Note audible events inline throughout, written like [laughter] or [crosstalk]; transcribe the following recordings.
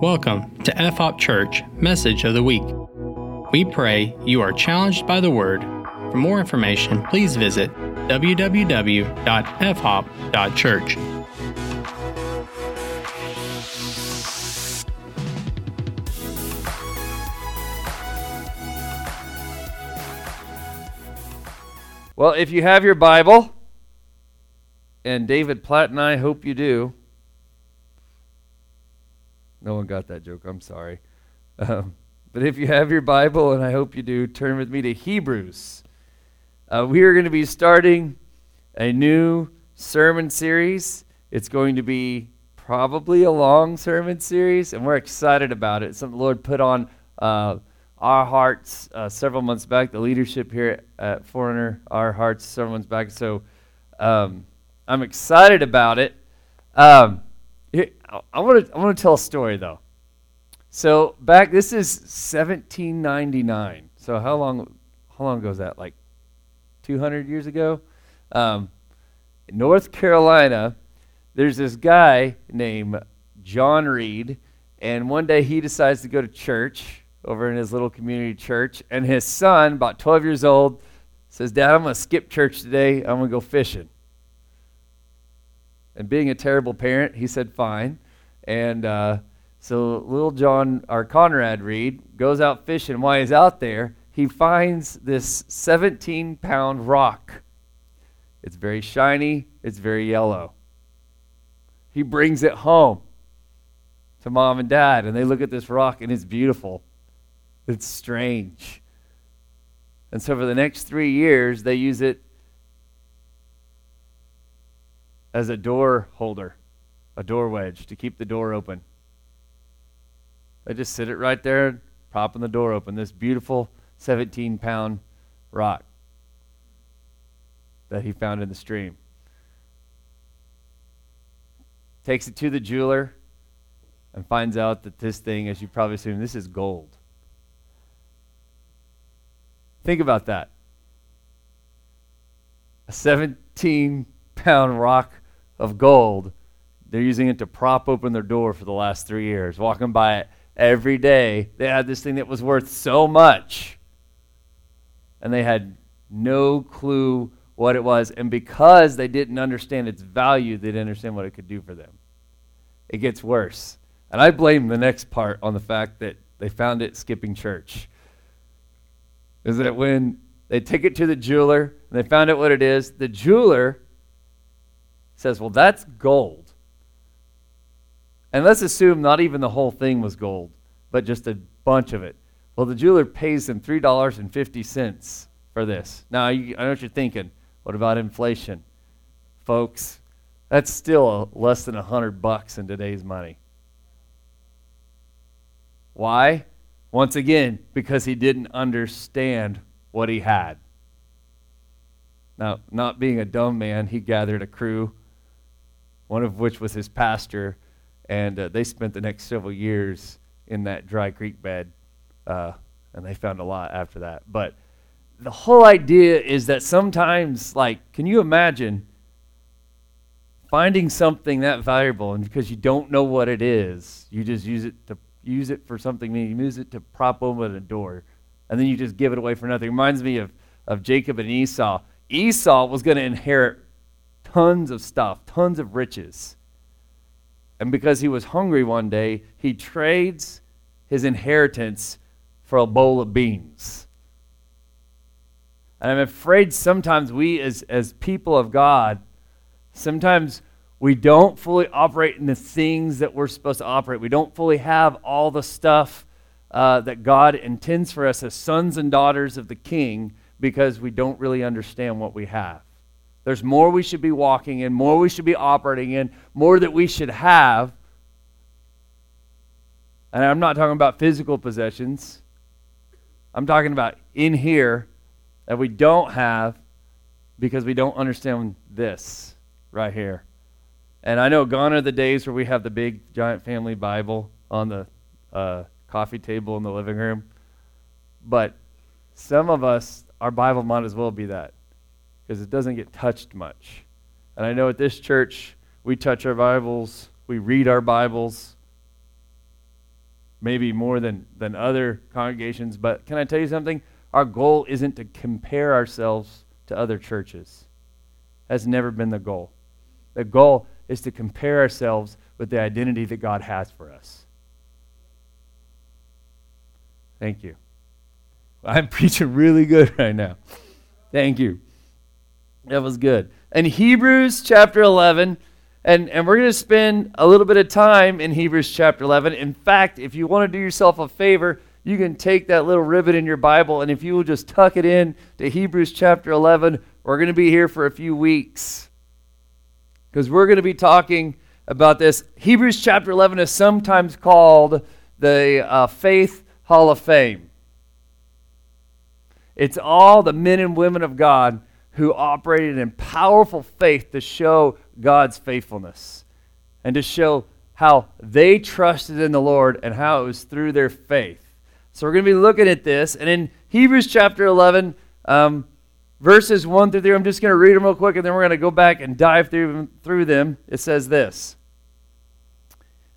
Welcome to FHOP Church Message of the Week. We pray you are challenged by the Word. For more information, please visit www.fhop.church. Well, if you have your Bible, and David Platt and I hope you do. No one got that joke. I'm sorry. Um, but if you have your Bible, and I hope you do, turn with me to Hebrews. Uh, we are going to be starting a new sermon series. It's going to be probably a long sermon series, and we're excited about it. Something the Lord put on uh, our hearts uh, several months back. The leadership here at Foreigner, our hearts several months back. So um, I'm excited about it. Um, I want to I want to tell a story though. So back, this is 1799. So how long how long ago is that? Like 200 years ago. Um, North Carolina, there's this guy named John Reed, and one day he decides to go to church over in his little community church, and his son, about 12 years old, says, "Dad, I'm going to skip church today. I'm going to go fishing." And being a terrible parent, he said, "Fine." And uh, so little John, or Conrad Reed, goes out fishing. While he's out there, he finds this 17 pound rock. It's very shiny, it's very yellow. He brings it home to mom and dad, and they look at this rock, and it's beautiful. It's strange. And so for the next three years, they use it as a door holder a door wedge to keep the door open. I just sit it right there, propping the door open. This beautiful 17 pound rock that he found in the stream. Takes it to the jeweler and finds out that this thing, as you probably assume, this is gold. Think about that. A 17 pound rock of gold they're using it to prop open their door for the last three years, walking by it every day. They had this thing that was worth so much, and they had no clue what it was. And because they didn't understand its value, they didn't understand what it could do for them. It gets worse. And I blame the next part on the fact that they found it skipping church. Is that when they take it to the jeweler and they found out what it is, the jeweler says, Well, that's gold. And let's assume not even the whole thing was gold, but just a bunch of it. Well, the jeweler pays them $3.50 for this. Now, you, I know what you're thinking. What about inflation? Folks, that's still less than 100 bucks in today's money. Why? Once again, because he didn't understand what he had. Now, not being a dumb man, he gathered a crew, one of which was his pastor, and uh, they spent the next several years in that dry creek bed, uh, and they found a lot after that. But the whole idea is that sometimes, like, can you imagine finding something that valuable, and because you don't know what it is, you just use it to use it for something. You use it to prop open a door, and then you just give it away for nothing. It reminds me of of Jacob and Esau. Esau was going to inherit tons of stuff, tons of riches. And because he was hungry one day, he trades his inheritance for a bowl of beans. And I'm afraid sometimes we, as, as people of God, sometimes we don't fully operate in the things that we're supposed to operate. We don't fully have all the stuff uh, that God intends for us as sons and daughters of the King because we don't really understand what we have. There's more we should be walking in, more we should be operating in, more that we should have. And I'm not talking about physical possessions. I'm talking about in here that we don't have because we don't understand this right here. And I know gone are the days where we have the big giant family Bible on the uh, coffee table in the living room. But some of us, our Bible might as well be that because it doesn't get touched much. And I know at this church, we touch our Bibles, we read our Bibles, maybe more than, than other congregations. But can I tell you something? Our goal isn't to compare ourselves to other churches. Has never been the goal. The goal is to compare ourselves with the identity that God has for us. Thank you. I'm [laughs] preaching really good right now. Thank you. That was good. And Hebrews chapter 11, and, and we're going to spend a little bit of time in Hebrews chapter 11. In fact, if you want to do yourself a favor, you can take that little ribbon in your Bible, and if you will just tuck it in to Hebrews chapter 11, we're going to be here for a few weeks. Because we're going to be talking about this. Hebrews chapter 11 is sometimes called the uh, Faith Hall of Fame. It's all the men and women of God who operated in powerful faith to show God's faithfulness and to show how they trusted in the Lord and how it was through their faith. So we're going to be looking at this. And in Hebrews chapter 11, um, verses 1 through 3, I'm just going to read them real quick and then we're going to go back and dive through, through them. It says this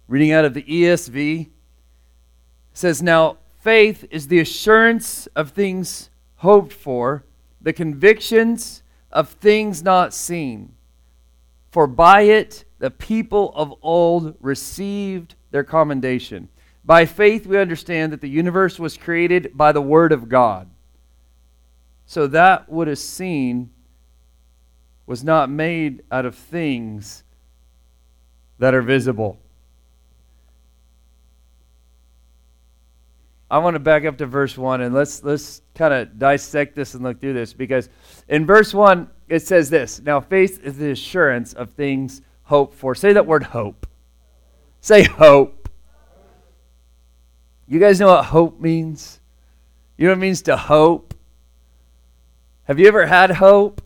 Reading out of the ESV, says, Now faith is the assurance of things hoped for, the convictions of things not seen. For by it the people of old received their commendation. By faith, we understand that the universe was created by the Word of God. So that what is seen was not made out of things that are visible. I want to back up to verse 1 and let's let's kind of dissect this and look through this because in verse 1 it says this. Now faith is the assurance of things hoped for. Say that word hope. Say hope. You guys know what hope means? You know what it means to hope? Have you ever had hope?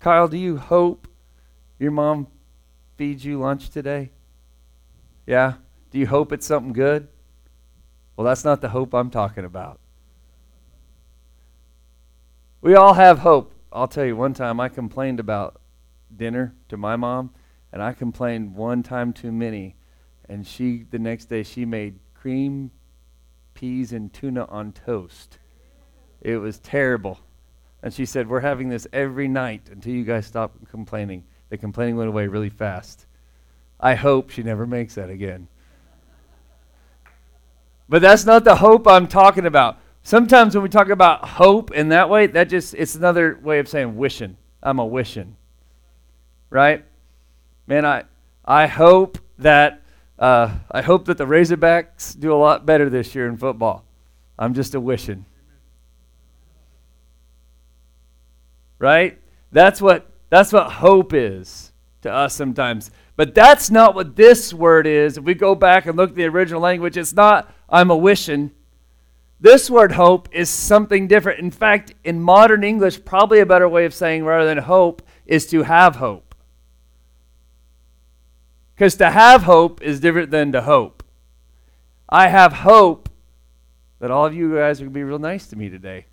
Kyle, do you hope your mom feeds you lunch today? Yeah? Do you hope it's something good? Well, that's not the hope I'm talking about. We all have hope. I'll tell you, one time I complained about dinner to my mom, and I complained one time too many. And she, the next day, she made cream, peas, and tuna on toast. It was terrible. And she said, We're having this every night until you guys stop complaining. The complaining went away really fast. I hope she never makes that again. But that's not the hope I'm talking about. Sometimes when we talk about hope in that way, that just it's another way of saying wishing. I'm a wishing. Right? Man, I I hope that uh, I hope that the Razorbacks do a lot better this year in football. I'm just a wishing. Right? That's what that's what hope is to us sometimes. But that's not what this word is. If we go back and look at the original language, it's not I'm a wishing. This word hope is something different. In fact, in modern English, probably a better way of saying rather than hope is to have hope. Because to have hope is different than to hope. I have hope that all of you guys are going to be real nice to me today.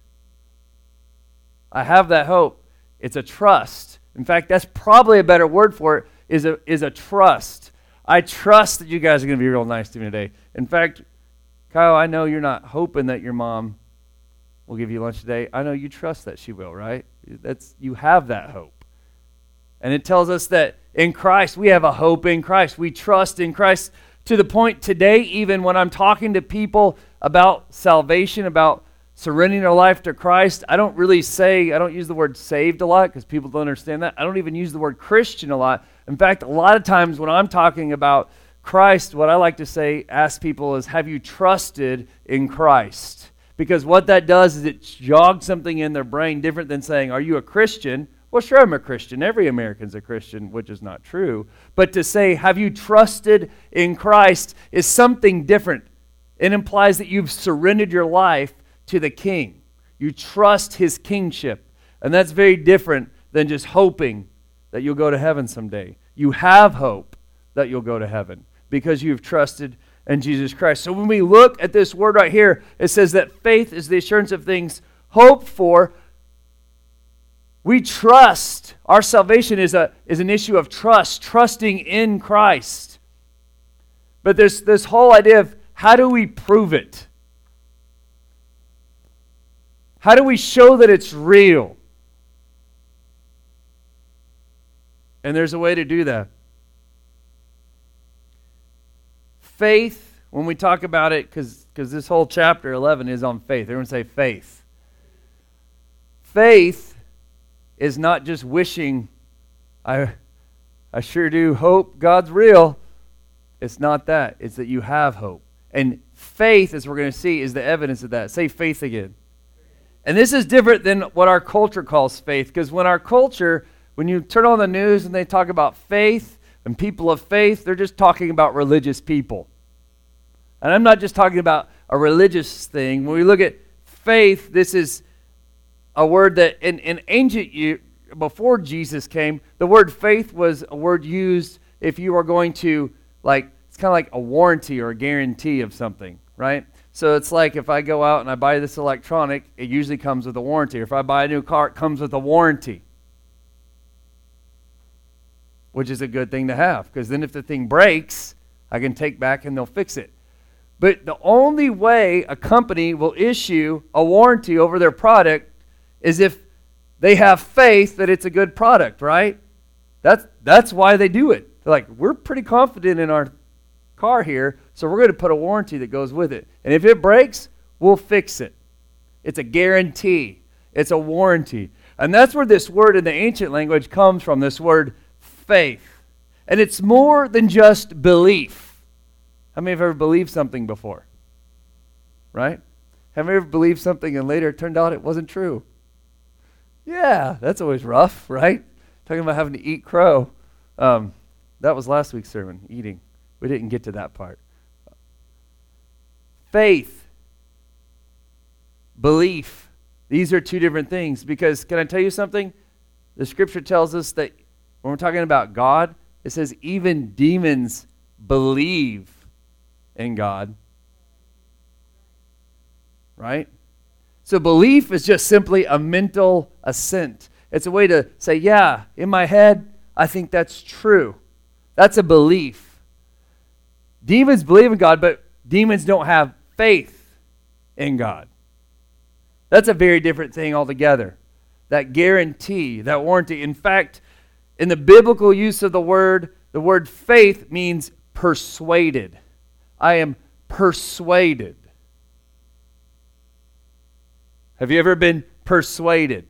I have that hope. It's a trust. In fact, that's probably a better word for it is a, is a trust. I trust that you guys are going to be real nice to me today. In fact, Kyle, I know you're not hoping that your mom will give you lunch today. I know you trust that she will, right? That's you have that hope. And it tells us that in Christ we have a hope in Christ. We trust in Christ to the point today even when I'm talking to people about salvation, about surrendering their life to Christ, I don't really say, I don't use the word saved a lot because people don't understand that. I don't even use the word Christian a lot. In fact, a lot of times when I'm talking about Christ, what I like to say, ask people is, have you trusted in Christ? Because what that does is it jogs something in their brain different than saying, are you a Christian? Well, sure, I'm a Christian. Every American's a Christian, which is not true. But to say, have you trusted in Christ is something different. It implies that you've surrendered your life to the king. You trust his kingship. And that's very different than just hoping that you'll go to heaven someday. You have hope that you'll go to heaven because you've trusted in Jesus Christ. So when we look at this word right here, it says that faith is the assurance of things hoped for. We trust. Our salvation is, a, is an issue of trust, trusting in Christ. But there's this whole idea of how do we prove it? How do we show that it's real? And there's a way to do that. Faith, when we talk about it, because this whole chapter 11 is on faith. Everyone say faith. Faith is not just wishing, I, I sure do hope God's real. It's not that. It's that you have hope. And faith, as we're going to see, is the evidence of that. Say faith again. And this is different than what our culture calls faith, because when our culture, when you turn on the news and they talk about faith and people of faith, they're just talking about religious people. And I'm not just talking about a religious thing. When we look at faith, this is a word that in, in ancient year, before Jesus came, the word faith was a word used if you are going to like it's kind of like a warranty or a guarantee of something, right? So it's like if I go out and I buy this electronic, it usually comes with a warranty. Or if I buy a new car, it comes with a warranty. Which is a good thing to have because then if the thing breaks, I can take back and they'll fix it. But the only way a company will issue a warranty over their product is if they have faith that it's a good product, right? That's, that's why they do it. They're like, we're pretty confident in our car here, so we're going to put a warranty that goes with it. And if it breaks, we'll fix it. It's a guarantee, it's a warranty. And that's where this word in the ancient language comes from this word faith. And it's more than just belief. How many have ever believed something before? Right? Have you ever believed something and later it turned out it wasn't true? Yeah, that's always rough, right? Talking about having to eat crow. Um, that was last week's sermon, eating. We didn't get to that part. Faith, belief, these are two different things because, can I tell you something? The scripture tells us that when we're talking about God, it says even demons believe in God. Right? So belief is just simply a mental assent. It's a way to say, yeah, in my head, I think that's true. That's a belief. Demons believe in God, but demons don't have faith in God. That's a very different thing altogether. That guarantee, that warranty. In fact, in the biblical use of the word, the word faith means persuaded. I am persuaded. Have you ever been persuaded?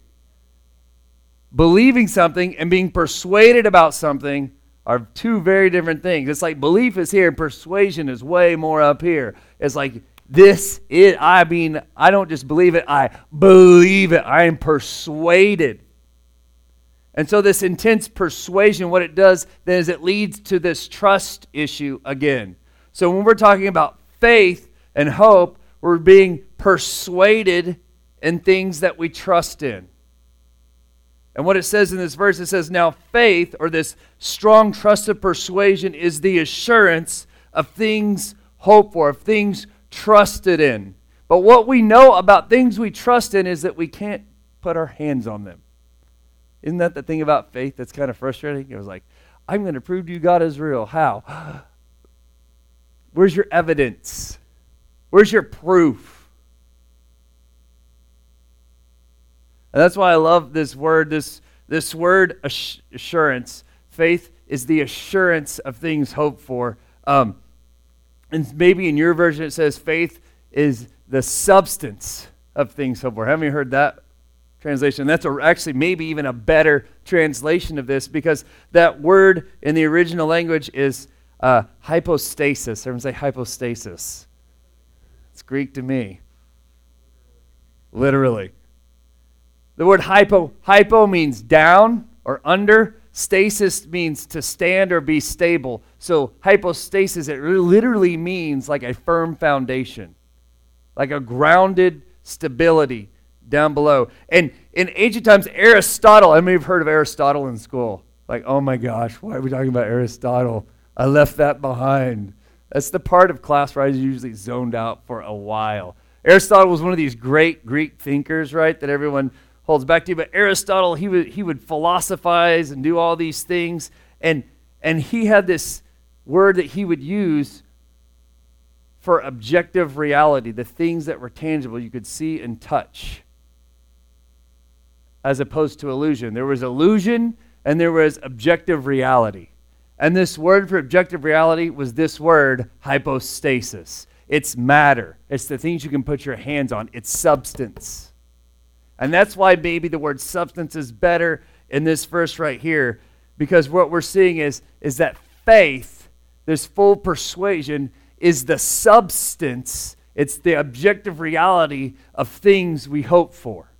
Believing something and being persuaded about something are two very different things. It's like belief is here persuasion is way more up here. It's like this is I mean, I don't just believe it, I believe it. I am persuaded. And so this intense persuasion, what it does then is it leads to this trust issue again. So when we're talking about faith and hope, we're being persuaded in things that we trust in. And what it says in this verse, it says, Now faith, or this strong trust of persuasion, is the assurance of things hoped for, of things trusted in. But what we know about things we trust in is that we can't put our hands on them. Isn't that the thing about faith that's kind of frustrating? It was like, I'm going to prove to you God is real. How? Where's your evidence? Where's your proof? And that's why I love this word, this, this word assurance. Faith is the assurance of things hoped for. Um, and maybe in your version it says faith is the substance of things hoped for. Haven't you heard that translation? That's a, actually maybe even a better translation of this because that word in the original language is uh, hypostasis. Everyone say hypostasis. It's Greek to me. Literally. The word hypo, hypo means down or under. Stasis means to stand or be stable. So hypostasis, it literally means like a firm foundation, like a grounded stability down below. And in ancient times, Aristotle, I may have heard of Aristotle in school. Like, oh my gosh, why are we talking about Aristotle? I left that behind. That's the part of class where I was usually zoned out for a while. Aristotle was one of these great Greek thinkers, right, that everyone holds back to. But Aristotle, he would, he would philosophize and do all these things. And, and he had this word that he would use for objective reality, the things that were tangible you could see and touch, as opposed to illusion. There was illusion and there was objective reality. And this word for objective reality was this word, hypostasis. It's matter, it's the things you can put your hands on, it's substance. And that's why maybe the word substance is better in this verse right here, because what we're seeing is, is that faith, this full persuasion, is the substance, it's the objective reality of things we hope for.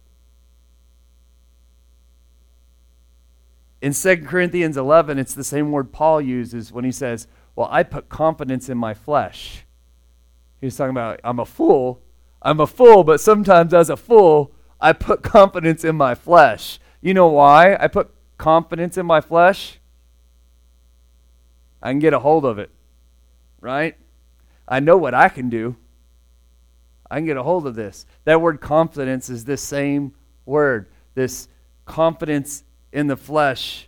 In 2 Corinthians 11, it's the same word Paul uses when he says, Well, I put confidence in my flesh. He's talking about, I'm a fool. I'm a fool, but sometimes as a fool, I put confidence in my flesh. You know why I put confidence in my flesh? I can get a hold of it, right? I know what I can do. I can get a hold of this. That word confidence is this same word, this confidence in the flesh.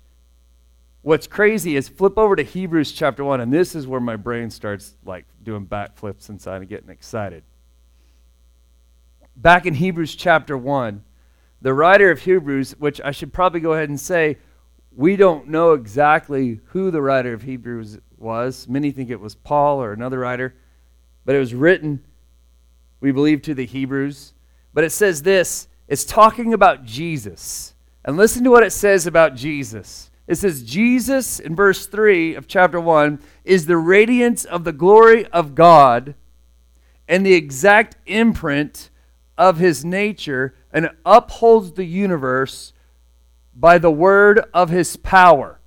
What's crazy is flip over to Hebrews chapter 1, and this is where my brain starts like doing backflips inside and getting excited. Back in Hebrews chapter 1, the writer of Hebrews, which I should probably go ahead and say, we don't know exactly who the writer of Hebrews was. Many think it was Paul or another writer but it was written, we believe, to the Hebrews. But it says this it's talking about Jesus. And listen to what it says about Jesus. It says, Jesus, in verse 3 of chapter 1, is the radiance of the glory of God and the exact imprint of his nature and upholds the universe by the word of his power.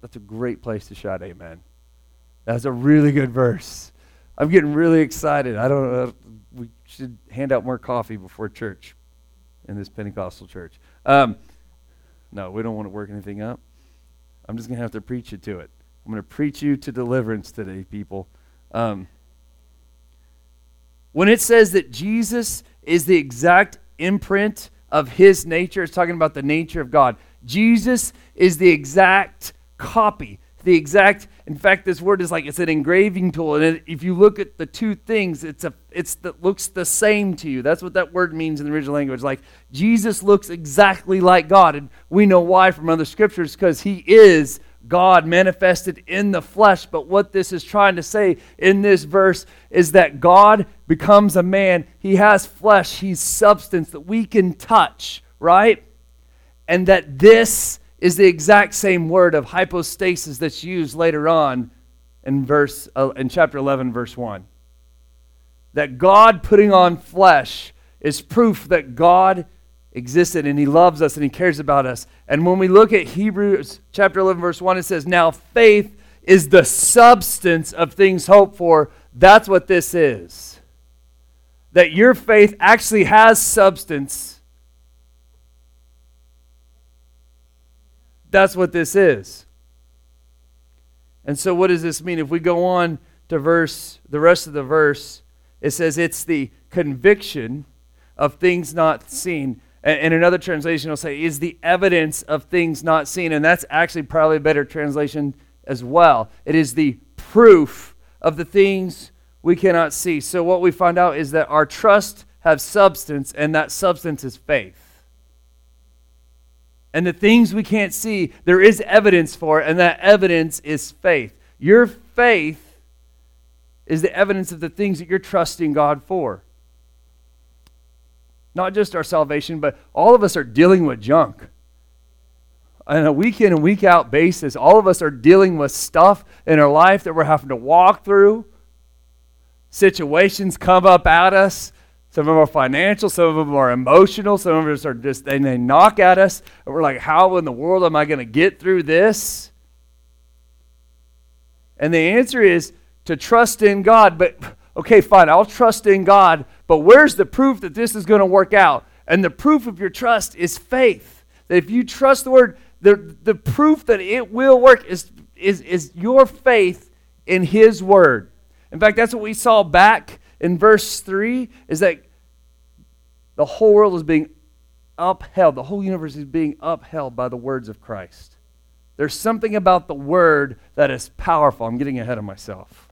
That's a great place to shout amen. That's a really good verse. I'm getting really excited. I don't know. We should hand out more coffee before church in this Pentecostal church. Um, no, we don't want to work anything up. I'm just going to have to preach you to it. I'm going to preach you to deliverance today, people. Um, when it says that Jesus is the exact imprint of his nature, it's talking about the nature of God. Jesus is the exact copy the exact in fact this word is like it's an engraving tool. And it, if you look at the two things it's a it's that looks the same to you. That's what that word means in the original language. Like jesus looks exactly like god. And we know why from other scriptures because he is god manifested in the flesh. But what this is trying to say in this verse is that god becomes a man. He has flesh. He's substance that we can touch right? And that this is the exact same word of hypostasis that's used later on in verse uh, in chapter 11 verse 1 that god putting on flesh is proof that god existed and he loves us and he cares about us. And when we look at hebrews chapter 11 verse 1 it says now faith is the substance of things hoped for. That's what this is. That your faith actually has substance That's what this is. And so, what does this mean? If we go on to verse, the rest of the verse, it says it's the conviction of things not seen. And, another translation will say, is the evidence of things not seen. And that's actually probably a better translation as well. It is the proof of the things we cannot see. So, what we find out is that our trust has substance, and that substance is faith and the things we can't see, there is evidence for, and that evidence is faith. Your faith is the evidence of the things that you're trusting God for. Not just our salvation, but all of us are dealing with junk. On a week in and week out basis, all of us are dealing with stuff in our life that we're having to walk through. Situations come up at us some of them are financial, some of them are emotional, some of us are just, and they knock at us, and we're like, how in the world am I going to get through this? And the answer is to trust in God. But, okay, fine, I'll trust in God, but where's the proof that this is going to work out? And the proof of your trust is faith. That if you trust the word, the, the proof that it will work is, is, is your faith in His word. In fact, that's what we saw back in verse 3 is that the whole world is being upheld, the whole universe is being upheld by the words of Christ. There's something about the word that is powerful. I'm getting ahead of myself.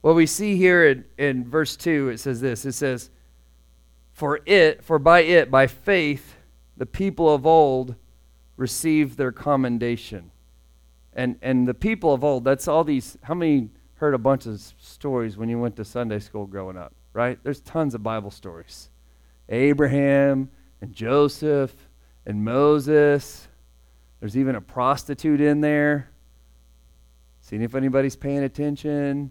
What we see here in, in verse 2, it says this it says, For it, for by it, by faith, the people of old received their commendation. And and the people of old, that's all these how many heard a bunch of stories when you went to Sunday school growing up, right? There's tons of Bible stories. Abraham and Joseph and Moses. There's even a prostitute in there. Seeing if anybody's paying attention.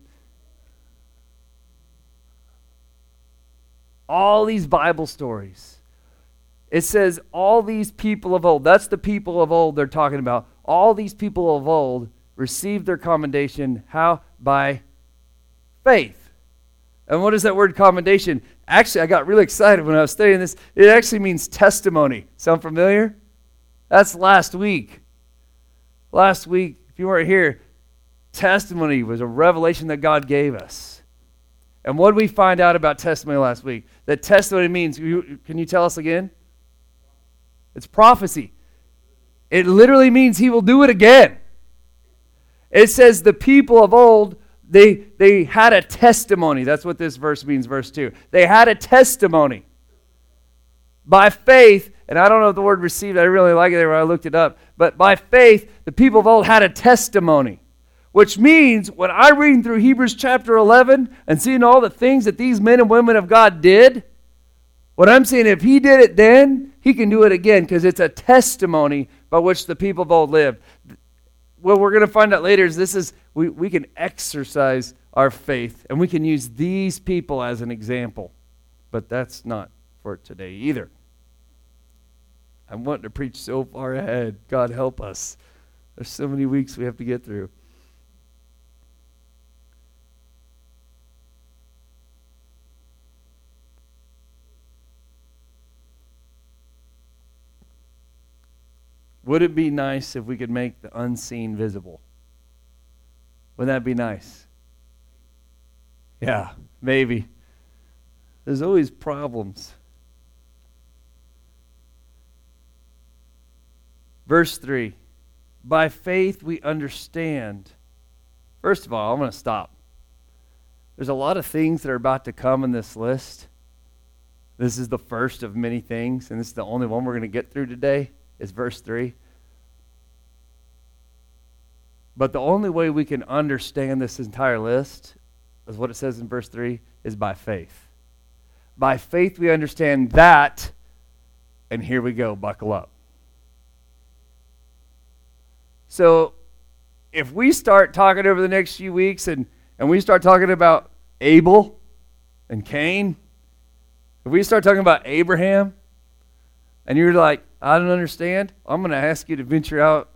All these Bible stories. It says, all these people of old, that's the people of old they're talking about. All these people of old received their commendation. How? By faith. And what is that word commendation? Actually, I got really excited when I was studying this. It actually means testimony. Sound familiar? That's last week. Last week, if you weren't here, testimony was a revelation that God gave us. And what did we find out about testimony last week? That testimony means, can you tell us again? It's prophecy. It literally means he will do it again. It says the people of old, they, they had a testimony. That's what this verse means, verse 2. They had a testimony. By faith, and I don't know if the word received, I really like it when I looked it up, but by faith, the people of old had a testimony. Which means when I'm reading through Hebrews chapter 11 and seeing all the things that these men and women of God did, what I'm saying, if he did it then, he can do it again because it's a testimony by which the people of old lived. What we're going to find out later is this is, we, we can exercise our faith and we can use these people as an example. But that's not for today either. I'm wanting to preach so far ahead. God help us. There's so many weeks we have to get through. Would it be nice if we could make the unseen visible? Wouldn't that be nice? Yeah, maybe. There's always problems. Verse 3 By faith we understand. First of all, I'm going to stop. There's a lot of things that are about to come in this list. This is the first of many things, and this is the only one we're going to get through today is verse 3. But the only way we can understand this entire list is what it says in verse 3 is by faith. By faith, we understand that, and here we go, buckle up. So, if we start talking over the next few weeks and, and we start talking about Abel and Cain, if we start talking about Abraham, and you're like, I don't understand, I'm going to ask you to venture out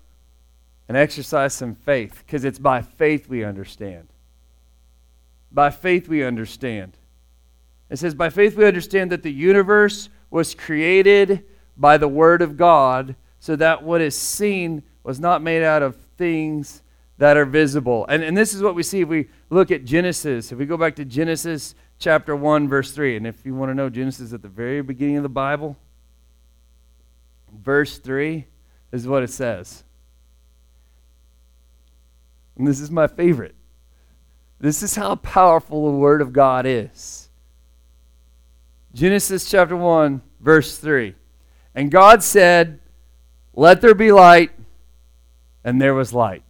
and exercise some faith because it's by faith we understand. By faith we understand. It says, By faith we understand that the universe was created by the Word of God, so that what is seen was not made out of things that are visible. And, and this is what we see if we look at Genesis. If we go back to Genesis chapter 1, verse 3, and if you want to know Genesis at the very beginning of the Bible, verse 3 is what it says. And this is my favorite. This is how powerful the Word of God is. Genesis chapter 1, verse 3. And God said, Let there be light, and there was light.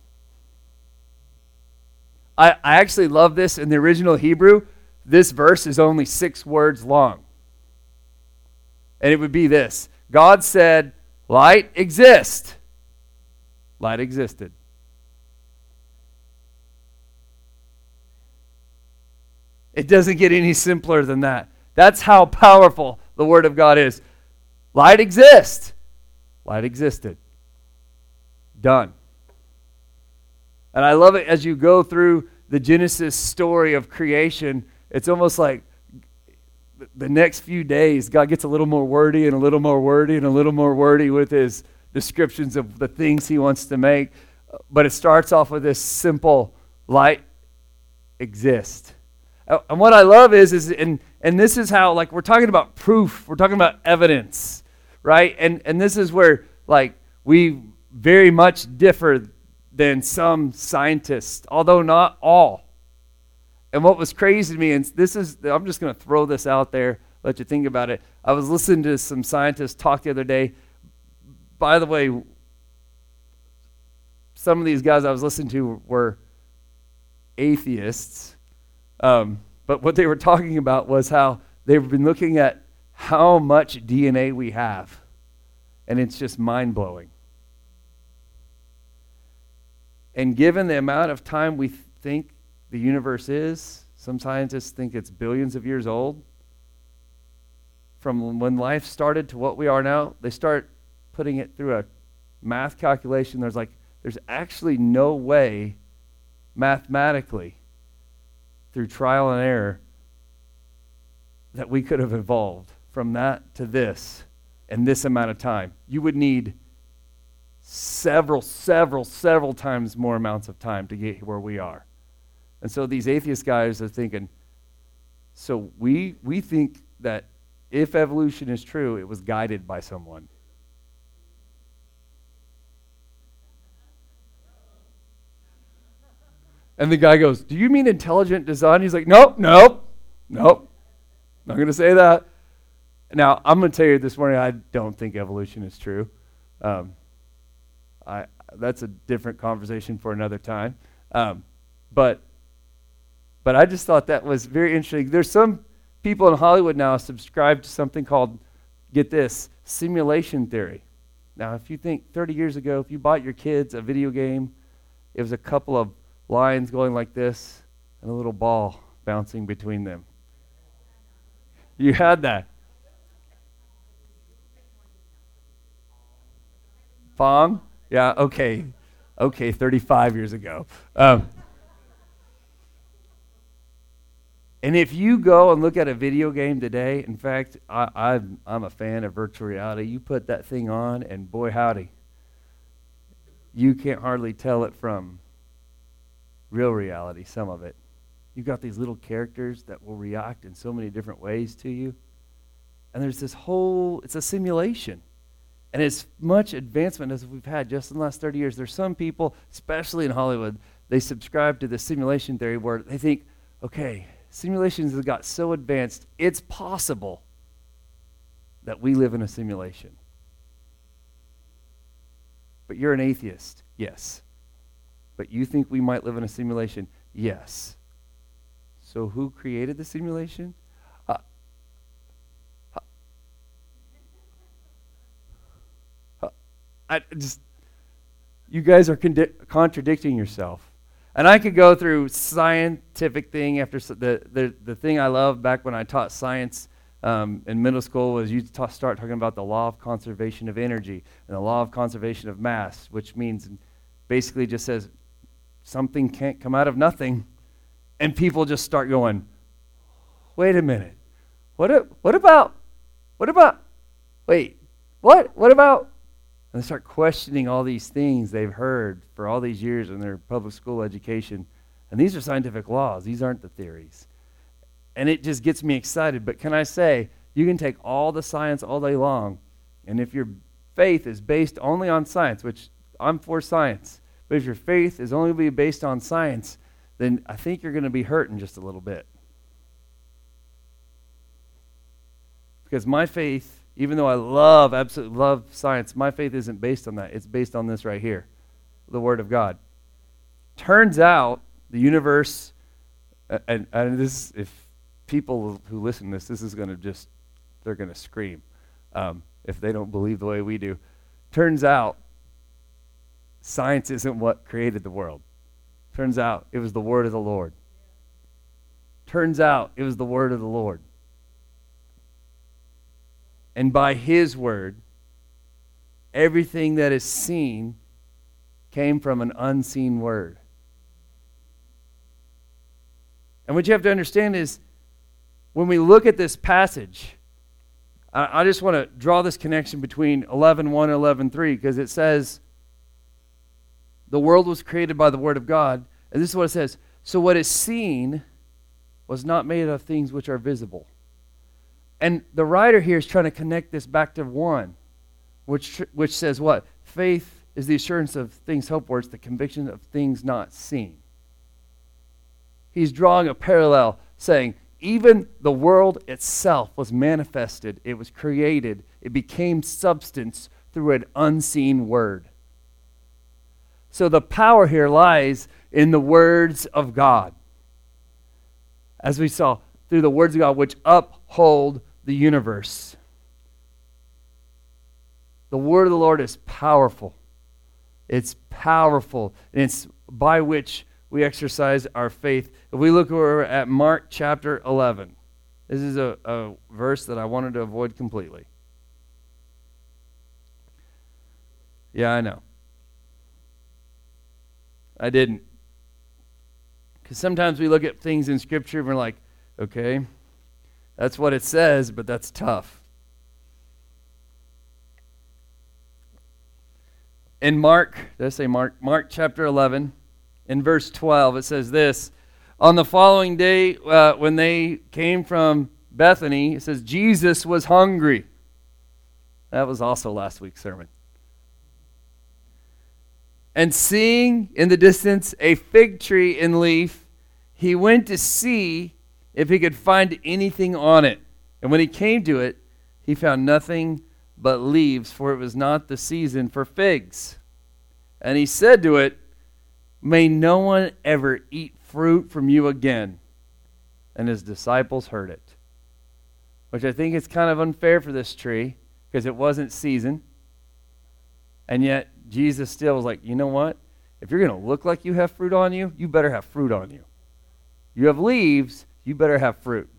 I, I actually love this in the original Hebrew. This verse is only six words long. And it would be this God said, Light exist. Light existed. It doesn't get any simpler than that. That's how powerful the Word of God is. Light exists. Light existed. Done. And I love it as you go through the Genesis story of creation. It's almost like the next few days, God gets a little more wordy and a little more wordy and a little more wordy with his descriptions of the things he wants to make. But it starts off with this simple light exist. Uh, and what I love is, is and, and this is how, like, we're talking about proof, we're talking about evidence, right? And, and this is where, like, we very much differ than some scientists, although not all. And what was crazy to me, and this is, I'm just going to throw this out there, let you think about it. I was listening to some scientists talk the other day. By the way, some of these guys I was listening to were atheists. Um, but what they were talking about was how they've been looking at how much DNA we have. And it's just mind blowing. And given the amount of time we think the universe is, some scientists think it's billions of years old. From when life started to what we are now, they start putting it through a math calculation. There's like, there's actually no way mathematically, through trial and error, that we could have evolved from that to this in this amount of time. You would need several, several, several times more amounts of time to get where we are. And so these atheist guys are thinking, so we, we think that if evolution is true, it was guided by someone. And the guy goes, Do you mean intelligent design? He's like, Nope, nope, nope. Not going to say that. Now, I'm going to tell you this morning, I don't think evolution is true. Um, I, that's a different conversation for another time. Um, but, but I just thought that was very interesting. There's some people in Hollywood now subscribe to something called, get this, simulation theory. Now, if you think 30 years ago, if you bought your kids a video game, it was a couple of lines going like this and a little ball bouncing between them. You had that. Pong? Yeah, okay. Okay, 35 years ago. Um, and if you go and look at a video game today, in fact, I, am a fan of virtual reality. You put that thing on, and boy, howdy, you can't hardly tell it from real reality, some of it. You've got these little characters that will react in so many different ways to you. And there's this whole, it's a simulation. And as much advancement as we've had just in the last 30 years, there's some people, especially in Hollywood, they subscribe to the simulation theory where they think, okay, simulations have got so advanced, it's possible that we live in a simulation. But you're an atheist. Yes. But you think we might live in a simulation? Yes. So who created the simulation? Uh, uh, I just, you guys are condi- contradicting yourself. And I could go through scientific thing after the, the, the thing I loved back when I taught science um, in middle school was you ta- start talking about the law of conservation of energy and the law of conservation of mass, which means basically just says something can't come out of nothing. And people just start going, wait a minute. What, a, what about, what about, wait, what? What about? And they start questioning all these things they've heard for all these years in their public school education. And these are scientific laws, these aren't the theories. And it just gets me excited. But can I say, you can take all the science all day long, and if your faith is based only on science, which I'm for science, but if your faith is only be based on science, then I think you're going to be hurting just a little bit. Because my faith, even though I love, absolutely love science, my faith isn't based on that. It's based on this right here the Word of God. Turns out the universe, and, and this, if people who listen to this, this is going to just, they're going to scream um, if they don't believe the way we do. Turns out Science isn't what created the world. Turns out it was the word of the Lord. Turns out it was the word of the Lord. And by his word, everything that is seen came from an unseen word. And what you have to understand is when we look at this passage, I, just want to draw this connection between 11.1 and 11.3 because it says, the world was created by the Word of God. And this is what it says So what is seen was not made of things which are visible. And the writer here is trying to connect this back to 1, which, which says what? Faith is the assurance of things hoped for, it's the conviction of things not seen. he's drawing a parallel saying, even the world itself was manifested, it was created, it became substance through an unseen word. So the power here lies in the words of God. As we saw, through the words of God, which uphold the universe. The word of the Lord is powerful. It's powerful, and it's by which we exercise our faith. If we look over at Mark chapter 11, this is a, a verse that I wanted to avoid completely. Yeah, I know. I didn't. Because sometimes we look at things in Scripture and we're like, okay, that's what it says, but that's tough. In Mark, did I say Mark? Mark chapter 11, in verse 12, it says this On the following day, uh, when they came from Bethany, it says, Jesus was hungry. That was also last week's sermon. And seeing in the distance a fig tree in leaf, he went to see if he could find anything on it. And when he came to it, he found nothing but leaves, for it was not the season for figs. And he said to it, May no one ever eat fruit from you again. And his disciples heard it. Which I think is kind of unfair for this tree because it wasn't season. And yet Jesus still was like, you know what? If you're going to look like you have fruit on you, you better have fruit on you. You have leaves, you better have fruit.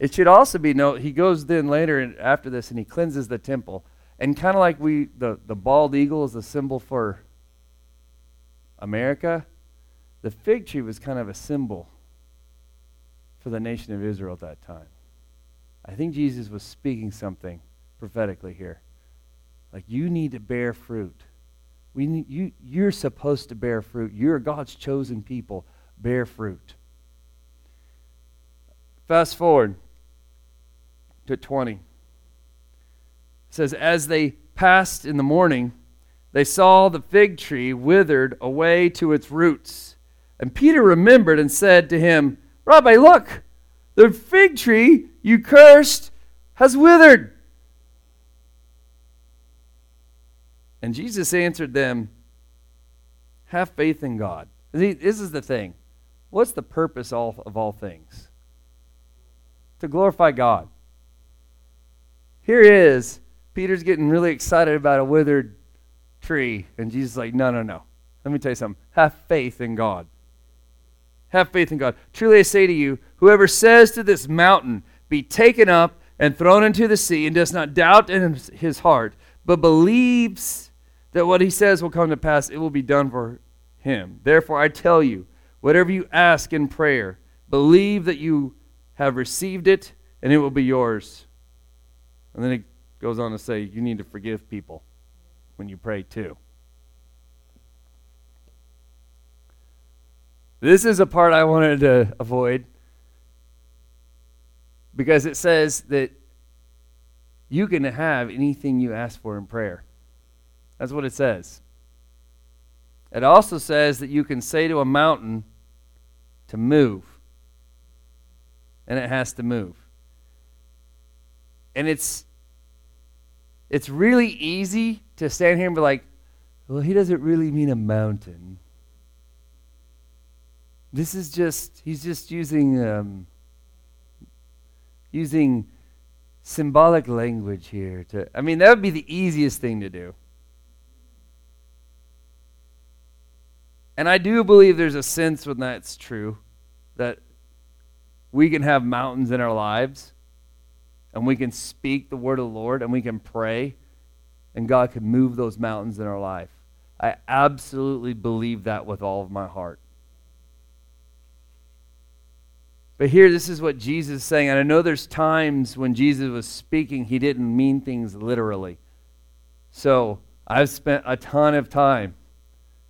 It should also be note he goes then later after this and he cleanses the temple. And kind of like we, the, the bald eagle is a symbol for America, the fig tree was kind of a symbol for the nation of Israel at that time. I think Jesus was speaking something prophetically here. Like you need to bear fruit. We need, you, you're supposed to bear fruit. You're God's chosen people. Bear fruit. Fast forward to 20. It says, As they passed in the morning, they saw the fig tree withered away to its roots. And Peter remembered and said to him, Rabbi, look, the fig tree you cursed has withered. And Jesus answered them, Have faith in God. This is the thing. What's the purpose of all things? To glorify God. Here is Peter's getting really excited about a withered tree. And Jesus is like, No, no, no. Let me tell you something. Have faith in God. Have faith in God. Truly I say to you, whoever says to this mountain, Be taken up and thrown into the sea, and does not doubt in his heart, but believes that what he says will come to pass, it will be done for him. Therefore, I tell you, whatever you ask in prayer, believe that you have received it, and it will be yours. And then it goes on to say, you need to forgive people when you pray too. This is a part I wanted to avoid because it says that you can have anything you ask for in prayer. That's what it says. It also says that you can say to a mountain to move, and it has to move. And it's it's really easy to stand here and be like, well, he doesn't really mean a mountain. This is just he's just using um, using symbolic language here to I mean that would be the easiest thing to do. And I do believe there's a sense when that's true that we can have mountains in our lives and we can speak the word of the Lord and we can pray and God can move those mountains in our life. I absolutely believe that with all of my heart. But here, this is what Jesus is saying. And I know there's times when Jesus was speaking, he didn't mean things literally. So I've spent a ton of time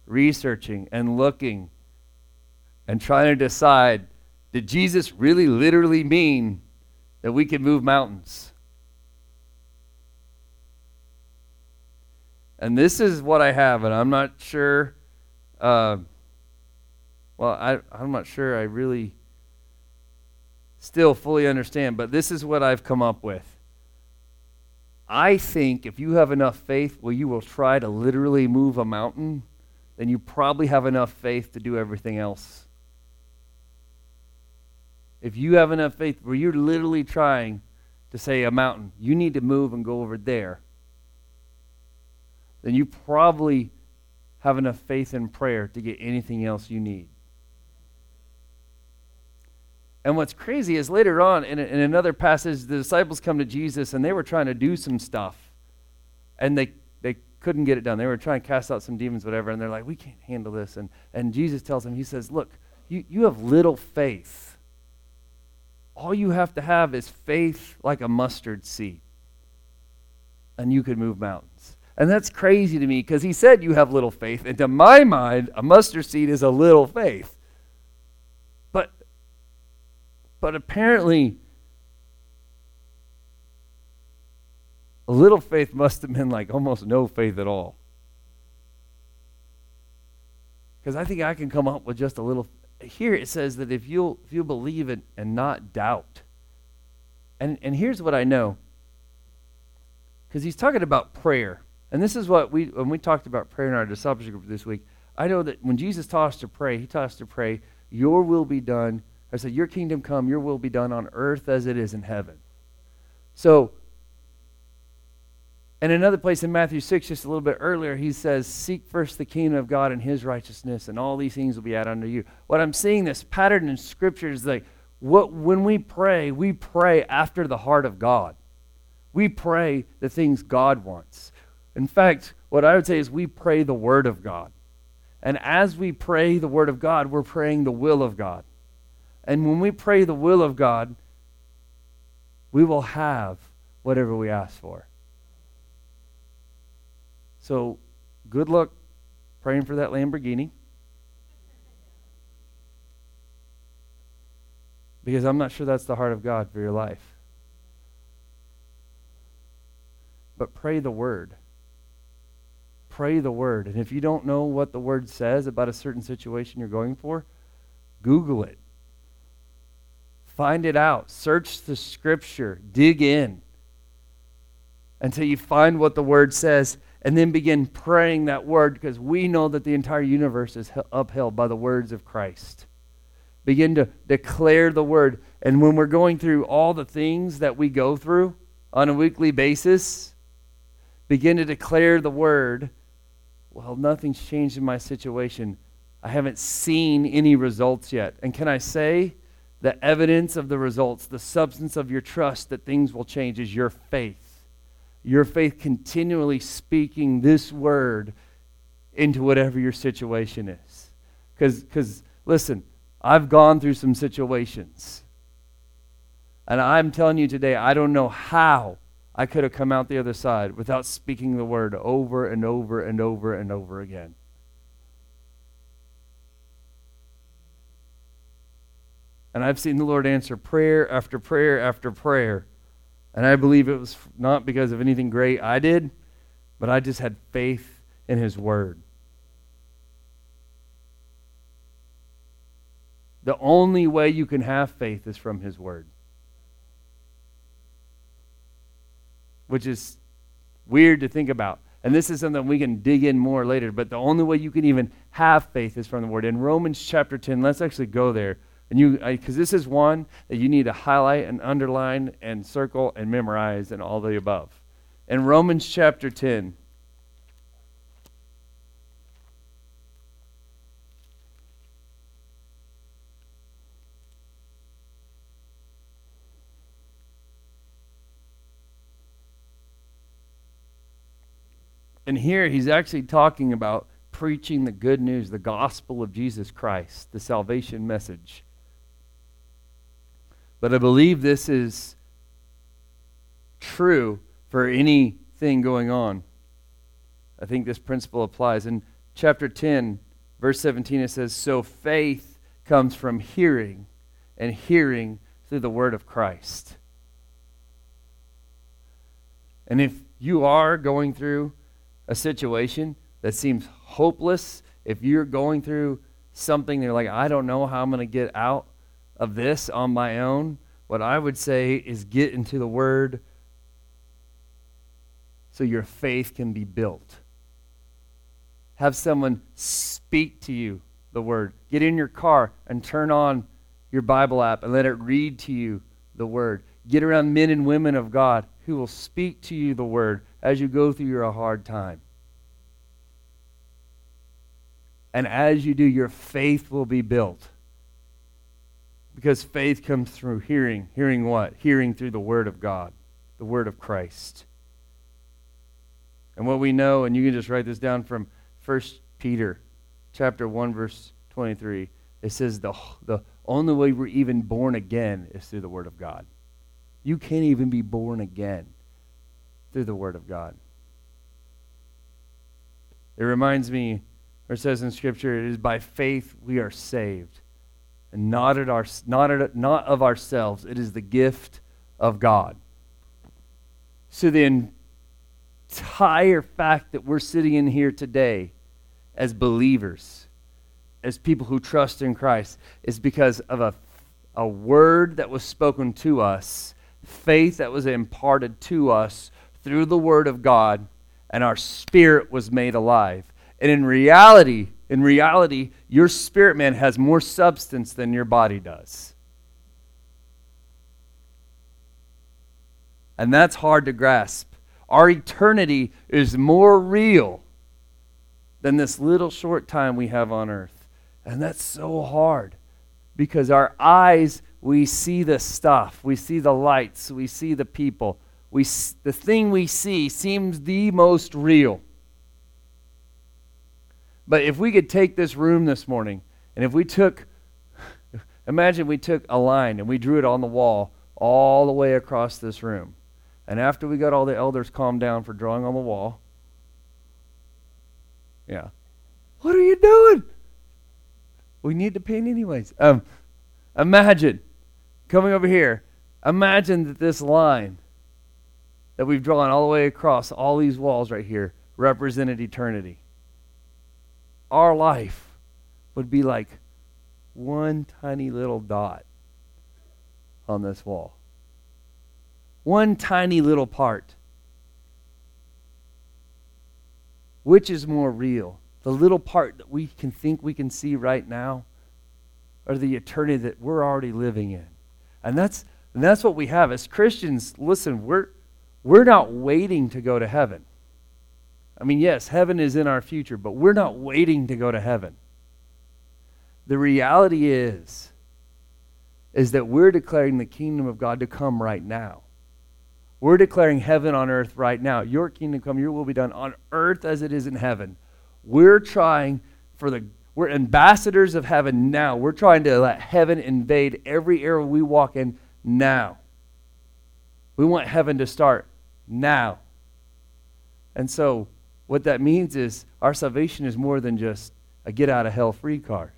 researching and looking and trying to decide did Jesus really literally mean that we can move mountains? And this is what I have, and I'm not sure uh, Well, I, I'm not sure I really still fully understand, but this is what I've come up with. I think if you have enough faith where you will try to literally move a mountain, then you probably have enough faith to do everything else. If you have enough faith where you're literally trying to say a mountain, you need to move and go over there, then you probably have enough faith in prayer to get anything else you need. And what's crazy is later on in, in another passage, the disciples come to Jesus and they were trying to do some stuff. And they, they couldn't get it done. They were trying to cast out some demons, whatever. And they're like, we can't handle this. And, and Jesus tells them, He says, Look, you, you have little faith. All you have to have is faith like a mustard seed. And you could move mountains. And that's crazy to me because he said you have little faith. And to my mind, a mustard seed is a little faith. But but apparently a little faith must have been like almost no faith at all. Because I think I can come up with just a little here it says that if you'll if you believe it and not doubt. And and here's what I know. Because he's talking about prayer. And this is what we, when we talked about prayer in our discipleship group this week, I know that when Jesus taught us to pray, he taught us to pray, Your will be done. I said, Your kingdom come, your will be done on earth as it is in heaven. So, and another place in Matthew 6, just a little bit earlier, he says, Seek first the kingdom of God and his righteousness, and all these things will be added unto you. What I'm seeing this pattern in Scripture is like, what, when we pray, we pray after the heart of God. We pray the things God wants. In fact, what I would say is we pray the Word of God. And as we pray the Word of God, we're praying the will of God. And when we pray the will of God, we will have whatever we ask for. So, good luck praying for that Lamborghini. Because I'm not sure that's the heart of God for your life. But pray the Word pray the word. And if you don't know what the word says about a certain situation you're going for, Google it. Find it out. Search the scripture. Dig in until you find what the word says and then begin praying that word because we know that the entire universe is upheld by the words of Christ. Begin to declare the word. And when we're going through all the things that we go through on a weekly basis, begin to declare the word well, nothing's changed in my situation. I haven't seen any results yet. And can I say the evidence of the results, the substance of your trust that things will change is your faith. Your faith continually speaking this word into whatever your situation is. Because, listen, I've gone through some situations. And I'm telling you today, I don't know how I could have come out the other side without speaking the word over and over and over and over again. And I've seen the Lord answer prayer after prayer after prayer. And I believe it was not because of anything great I did, but I just had faith in His Word. The only way you can have faith is from His Word. which is weird to think about. And this is something we can dig in more later, but the only way you can even have faith is from the Word. In Romans chapter 10, let's actually go there. And you, because this is one that you need to highlight and underline and circle and memorize and all the above. In Romans chapter 10, And here he's actually talking about preaching the good news, the gospel of Jesus Christ, the salvation message. But I believe this is true for anything going on. I think this principle applies. In chapter 10, verse 17, it says, So faith comes from hearing, and hearing through the word of Christ. And if you are going through a situation that seems hopeless, if you're going through something they're like, I don't know how I'm going to get out of this on my own, what I would say is get into the Word so your faith can be built. Have someone speak to you the Word. Get in your car and turn on your Bible app and let it read to you the Word. Get around men and women of God who will speak to you the Word as you go through your hard time. And as you do, your faith will be built. Because faith comes through hearing. Hearing what? Hearing through the Word of God, the Word of Christ. And what we know, and you can just write this down from 1 Peter chapter 1, verse 23. It says the, the only way we're even born again is through the Word of God. You can't even be born again through the Word of God. It reminds me or says in Scripture, it is by faith we are saved. And not, at our, not, at, not of ourselves. It is the gift of God. So the entire fact that we're sitting in here today as believers, as people who trust in Christ, is because of a, a word that was spoken to us, faith that was imparted to us through the Word of God, and our spirit was made alive. And in reality, in reality, your spirit man has more substance than your body does. And that's hard to grasp. Our eternity is more real than this little short time we have on earth. And that's so hard because our eyes, we see the stuff, we see the lights, we see the people. We, the thing we see seems the most real. But if we could take this room this morning, and if we took, [laughs] imagine we took a line and we drew it on the wall all the way across this room. And after we got all the elders calmed down for drawing on the wall, yeah. What are you doing? We need to paint anyways. Um, imagine coming over here. Imagine that this line that we've drawn all the way across all these walls right here represented eternity our life would be like one tiny little dot on this wall. One tiny little part. Which is more real? The little part that we can think we can see right now or the eternity that we're already living in? And that's and that's what we have as Christians. Listen, we're we're not waiting to go to heaven. I mean, yes, heaven is in our future, but we're not waiting to go to heaven. The reality is is that we're declaring the kingdom of God to come right now. We're declaring heaven on earth right now. Your kingdom come, your will be done on earth as it is in heaven. We're trying for the we're ambassadors of heaven now. We're trying to let heaven invade every area we walk in now. We want heaven to start now. And so what that means is our salvation is more than just a get out of hell free card.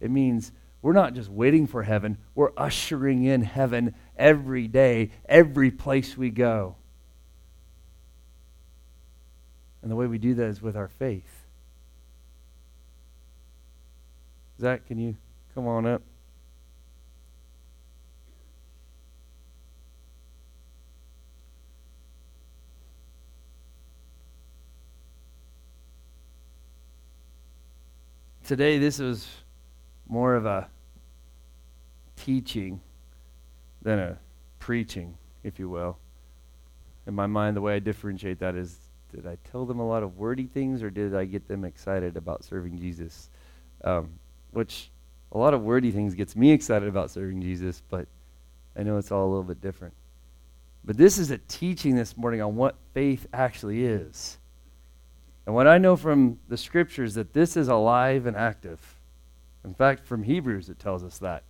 It means we're not just waiting for heaven, we're ushering in heaven every day, every place we go. And the way we do that is with our faith. Zach, can you come on up? Today this was more of a teaching than a preaching, if you will. In my mind, the way I differentiate that is did I tell them a lot of wordy things or did I get them excited about serving Jesus? Um, which a lot of wordy things gets me excited about serving Jesus, but I know it's all a little bit different. But this is a teaching this morning on what faith actually is. And what I know from the scriptures that this is alive and active. In fact, from Hebrews it tells us that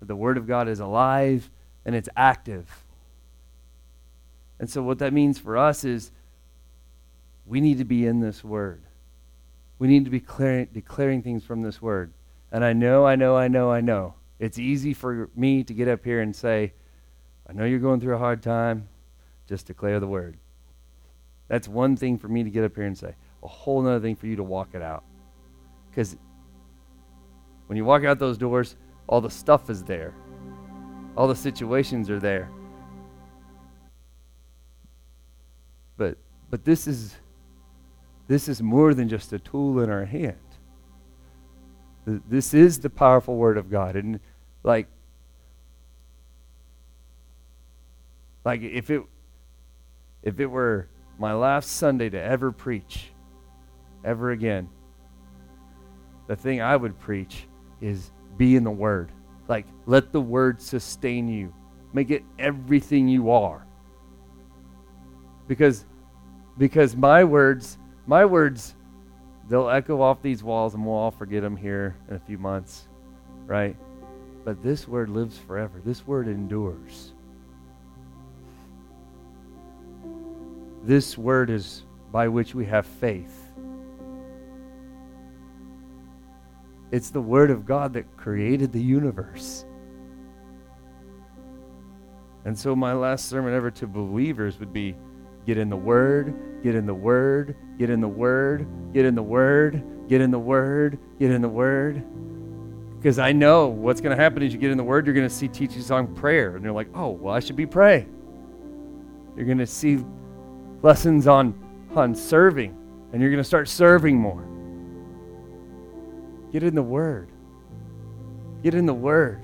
that the word of God is alive and it's active. And so what that means for us is we need to be in this word. We need to be declaring, declaring things from this word. And I know, I know, I know, I know. It's easy for me to get up here and say, I know you're going through a hard time. Just declare the word. That's one thing for me to get up here and say a whole nother thing for you to walk it out. Because When you walk out those doors, all the stuff is there, all the situations are there. But, but this, is, this is more than just a tool in our hand. This is the powerful Word of God. And like, like if it, if it were my last Sunday to ever preach, ever again, the thing I would preach is be in the Word. Like, let the Word sustain you, make it everything you are. Because, because my words, my words, they'll echo off these walls and we'll all forget them here in a few months, right? But this Word lives forever, this Word endures. This Word is by which we have faith. It's the Word of God that created the universe. And so, my last sermon ever to believers would be get in the Word, get in the Word, get in the Word, get in the Word, get in the Word, get in the Word. Because I know what's going to happen as you get in the Word, you're going to see teachings on prayer. And you're like, oh, well, I should be praying. You're going to see lessons on, on serving, and you're going to start serving more. Get in the Word. Get in the Word.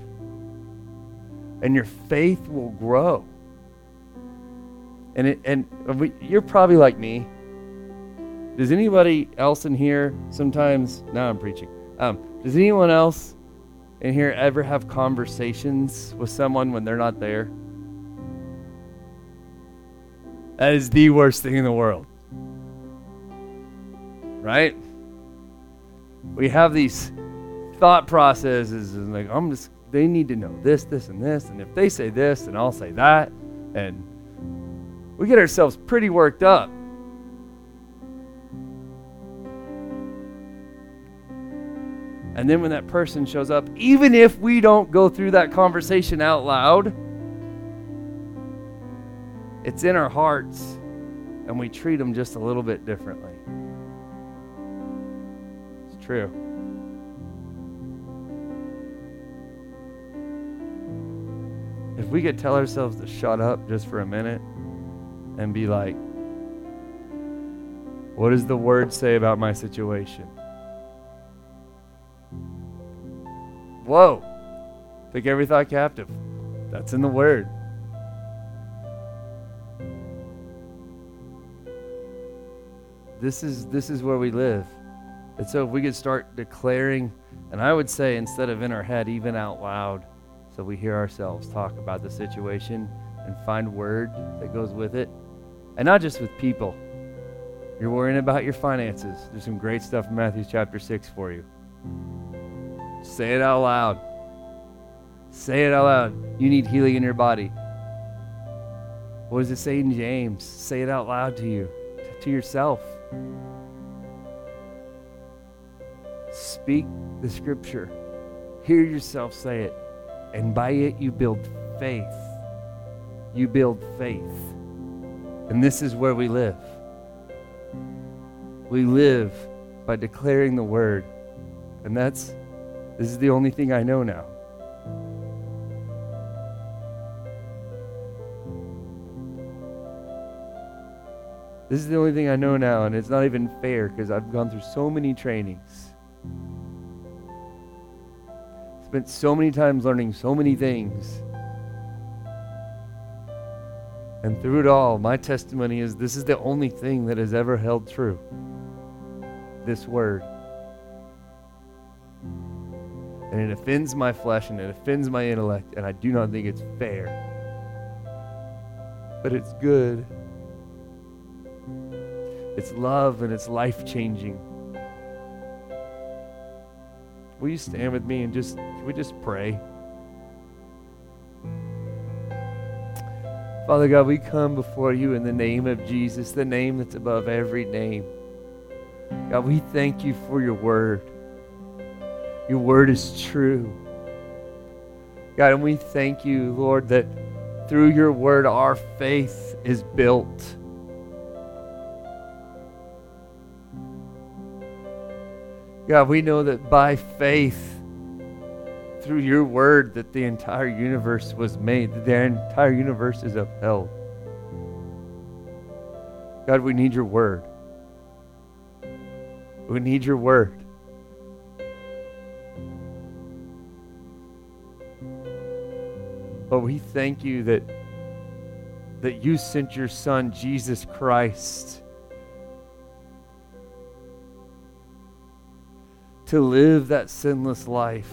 And your faith will grow. And, it, and we, you're probably like me. Does anybody else in here sometimes, now I'm preaching, um, does anyone else in here ever have conversations with someone when they're not there? That is the worst thing in the world. Right? We have these thought processes and like I'm just they need to know this, this, and this, and if they say this, then I'll say that, and we get ourselves pretty worked up. And then when that person shows up, even if we don't go through that conversation out loud, it's in our hearts and we treat them just a little bit differently true. If we could tell ourselves to shut up just for a minute and be like, what does the word say about my situation? Whoa. Take every thought captive. That's in the word. This is this is where we live. And so if we could start declaring, and I would say instead of in our head, even out loud, so we hear ourselves talk about the situation and find word that goes with it. And not just with people. You're worrying about your finances. There's some great stuff in Matthew chapter 6 for you. Say it out loud. Say it out loud. You need healing in your body. What does it say in James? Say it out loud to you, to yourself. Speak the scripture. Hear yourself say it. And by it, you build faith. You build faith. And this is where we live. We live by declaring the word. And that's, this is the only thing I know now. This is the only thing I know now, and it's not even fair because I've gone through so many trainings spent so many times learning so many things. And through it all, my testimony is this is the only thing that has ever held true. This word. And it offends my flesh and it offends my intellect, and I do not think it's fair. But it's good. It's love and it's life changing. Will you stand with me and just, we just pray? Father God, we come before you in the name of Jesus, the name that's above every name. God, we thank you for your word. Your word is true. God, and we thank you, Lord, that through your word our faith is built. God, we know that by faith through your word that the entire universe was made, that the entire universe is upheld. God, we need your word. We need your word. But we thank you that, that you sent your son, Jesus Christ, to live that sinless life,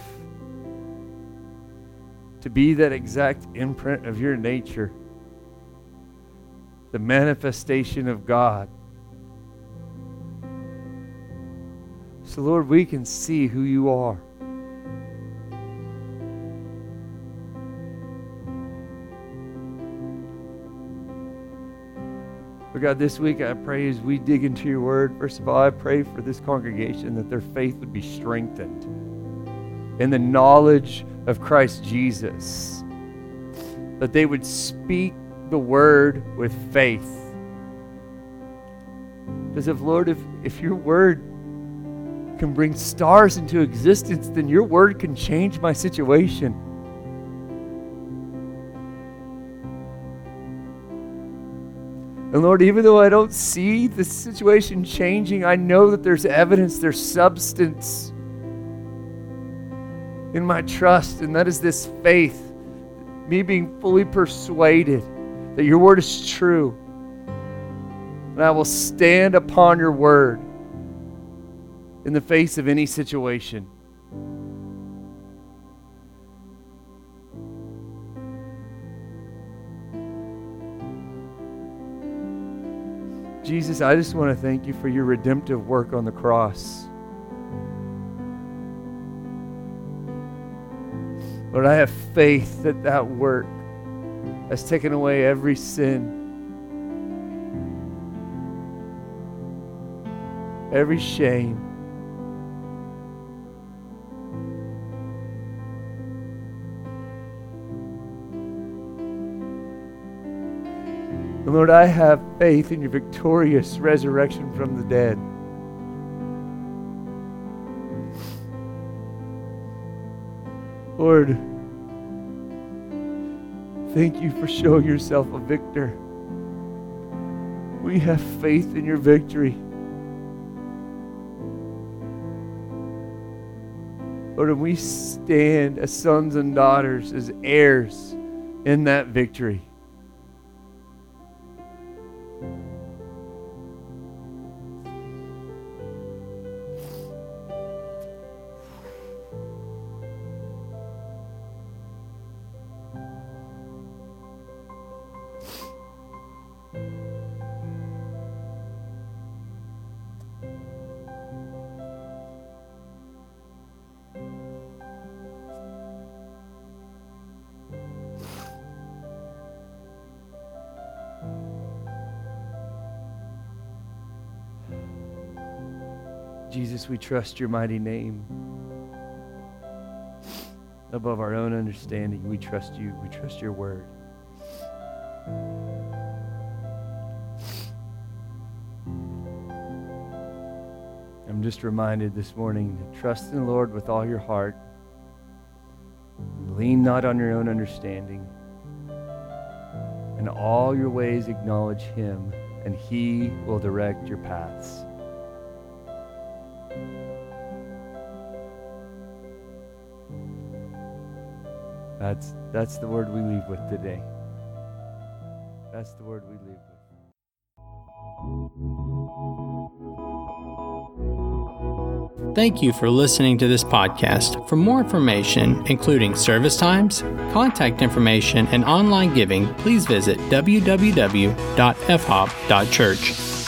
to be that exact imprint of your nature, the manifestation of God. So, Lord, we can see who you are. God, this week I pray as we dig into your word, first of all, I pray for this congregation that their faith would be strengthened in the knowledge of Christ Jesus, that they would speak the word with faith. Because if, Lord, if, if your word can bring stars into existence, then your word can change my situation. And Lord, even though I don't see the situation changing, I know that there's evidence, there's substance in my trust, and that is this faith, me being fully persuaded that your word is true. And I will stand upon your word in the face of any situation. Jesus, I just want to thank you for your redemptive work on the cross. Lord, I have faith that that work has taken away every sin, every shame. And Lord, I have faith in your victorious resurrection from the dead. Lord, thank you for showing yourself a victor. We have faith in your victory. Lord, and we stand as sons and daughters, as heirs in that victory. Jesus, we trust your mighty name. Above our own understanding, we trust you. We trust your word. I'm just reminded this morning to trust in the Lord with all your heart. Lean not on your own understanding. In all your ways acknowledge him, and he will direct your paths. That's, that's the word we leave with today. That's the word we leave with. Thank you for listening to this podcast. For more information, including service times, contact information, and online giving, please visit www.fhop.church.